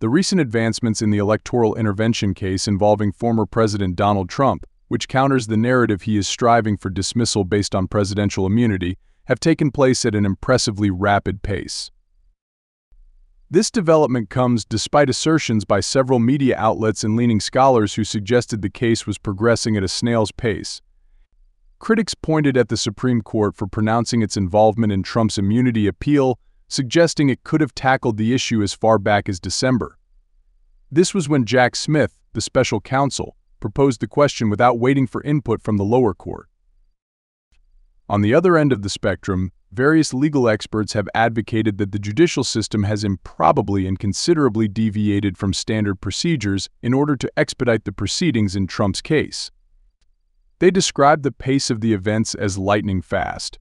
The recent advancements in the electoral intervention case involving former President Donald Trump, which counters the narrative he is striving for dismissal based on presidential immunity, have taken place at an impressively rapid pace. This development comes despite assertions by several media outlets and leaning scholars who suggested the case was progressing at a snail's pace. Critics pointed at the Supreme Court for pronouncing its involvement in Trump's immunity appeal, suggesting it could have tackled the issue as far back as December. This was when Jack Smith, the special counsel, proposed the question without waiting for input from the lower court. On the other end of the spectrum, various legal experts have advocated that the judicial system has improbably and considerably deviated from standard procedures in order to expedite the proceedings in Trump's case. They described the pace of the events as lightning fast.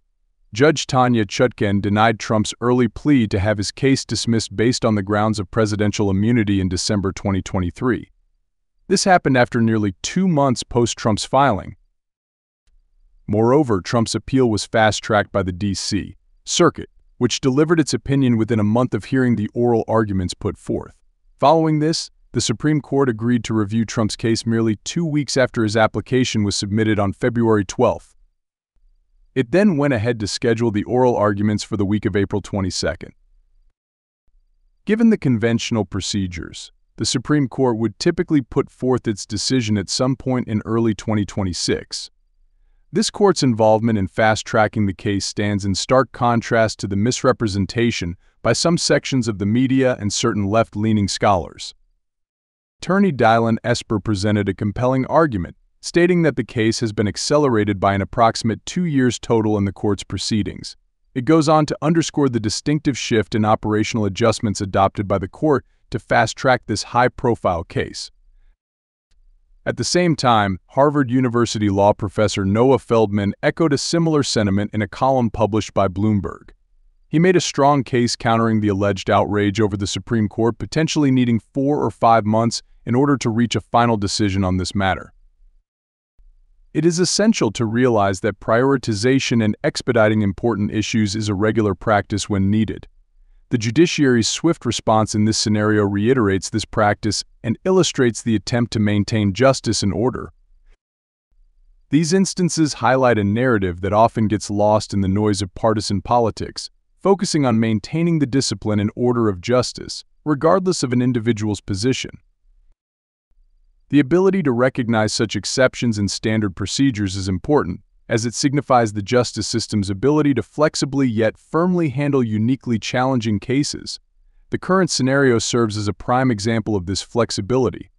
Judge Tanya Chutkan denied Trump's early plea to have his case dismissed based on the grounds of presidential immunity in December 2023. This happened after nearly two months post Trump's filing. Moreover, Trump's appeal was fast tracked by the D.C. Circuit, which delivered its opinion within a month of hearing the oral arguments put forth. Following this, the Supreme Court agreed to review Trump's case merely two weeks after his application was submitted on February 12. It then went ahead to schedule the oral arguments for the week of April 22. Given the conventional procedures, the Supreme Court would typically put forth its decision at some point in early 2026. This court's involvement in fast-tracking the case stands in stark contrast to the misrepresentation by some sections of the media and certain left-leaning scholars. Attorney Dylan Esper presented a compelling argument, stating that the case has been accelerated by an approximate two years total in the court's proceedings. It goes on to underscore the distinctive shift in operational adjustments adopted by the court to fast-track this high-profile case. At the same time, Harvard University law professor Noah Feldman echoed a similar sentiment in a column published by Bloomberg. He made a strong case countering the alleged outrage over the Supreme Court potentially needing four or five months in order to reach a final decision on this matter. It is essential to realize that prioritization and expediting important issues is a regular practice when needed. The judiciary's swift response in this scenario reiterates this practice and illustrates the attempt to maintain justice and order. These instances highlight a narrative that often gets lost in the noise of partisan politics, focusing on maintaining the discipline and order of justice, regardless of an individual's position. The ability to recognize such exceptions in standard procedures is important, as it signifies the justice system's ability to flexibly yet firmly handle uniquely challenging cases. The current scenario serves as a prime example of this flexibility.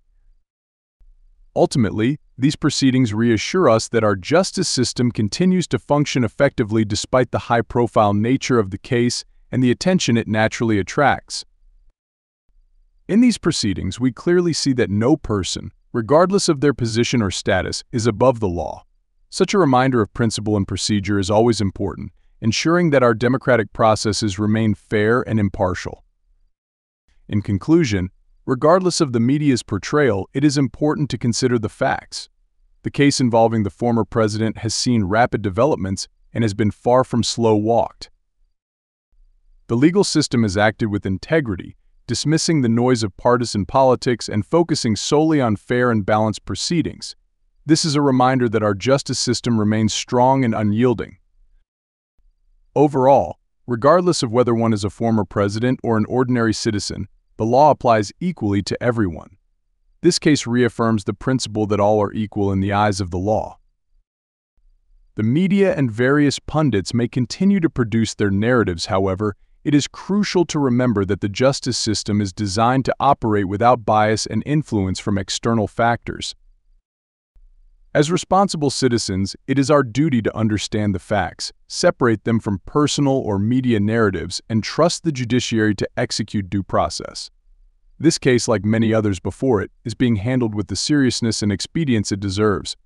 Ultimately, these proceedings reassure us that our justice system continues to function effectively despite the high-profile nature of the case and the attention it naturally attracts. In these proceedings, we clearly see that no person, regardless of their position or status, is above the law. Such a reminder of principle and procedure is always important, ensuring that our democratic processes remain fair and impartial. In conclusion, Regardless of the media's portrayal, it is important to consider the facts. The case involving the former president has seen rapid developments and has been far from slow-walked. The legal system has acted with integrity, dismissing the noise of partisan politics and focusing solely on fair and balanced proceedings. This is a reminder that our justice system remains strong and unyielding. Overall, regardless of whether one is a former president or an ordinary citizen, the law applies equally to everyone. This case reaffirms the principle that all are equal in the eyes of the law. The media and various pundits may continue to produce their narratives, however, it is crucial to remember that the justice system is designed to operate without bias and influence from external factors. As responsible citizens, it is our duty to understand the facts, separate them from personal or media narratives, and trust the judiciary to execute due process. This case, like many others before it, is being handled with the seriousness and expedience it deserves,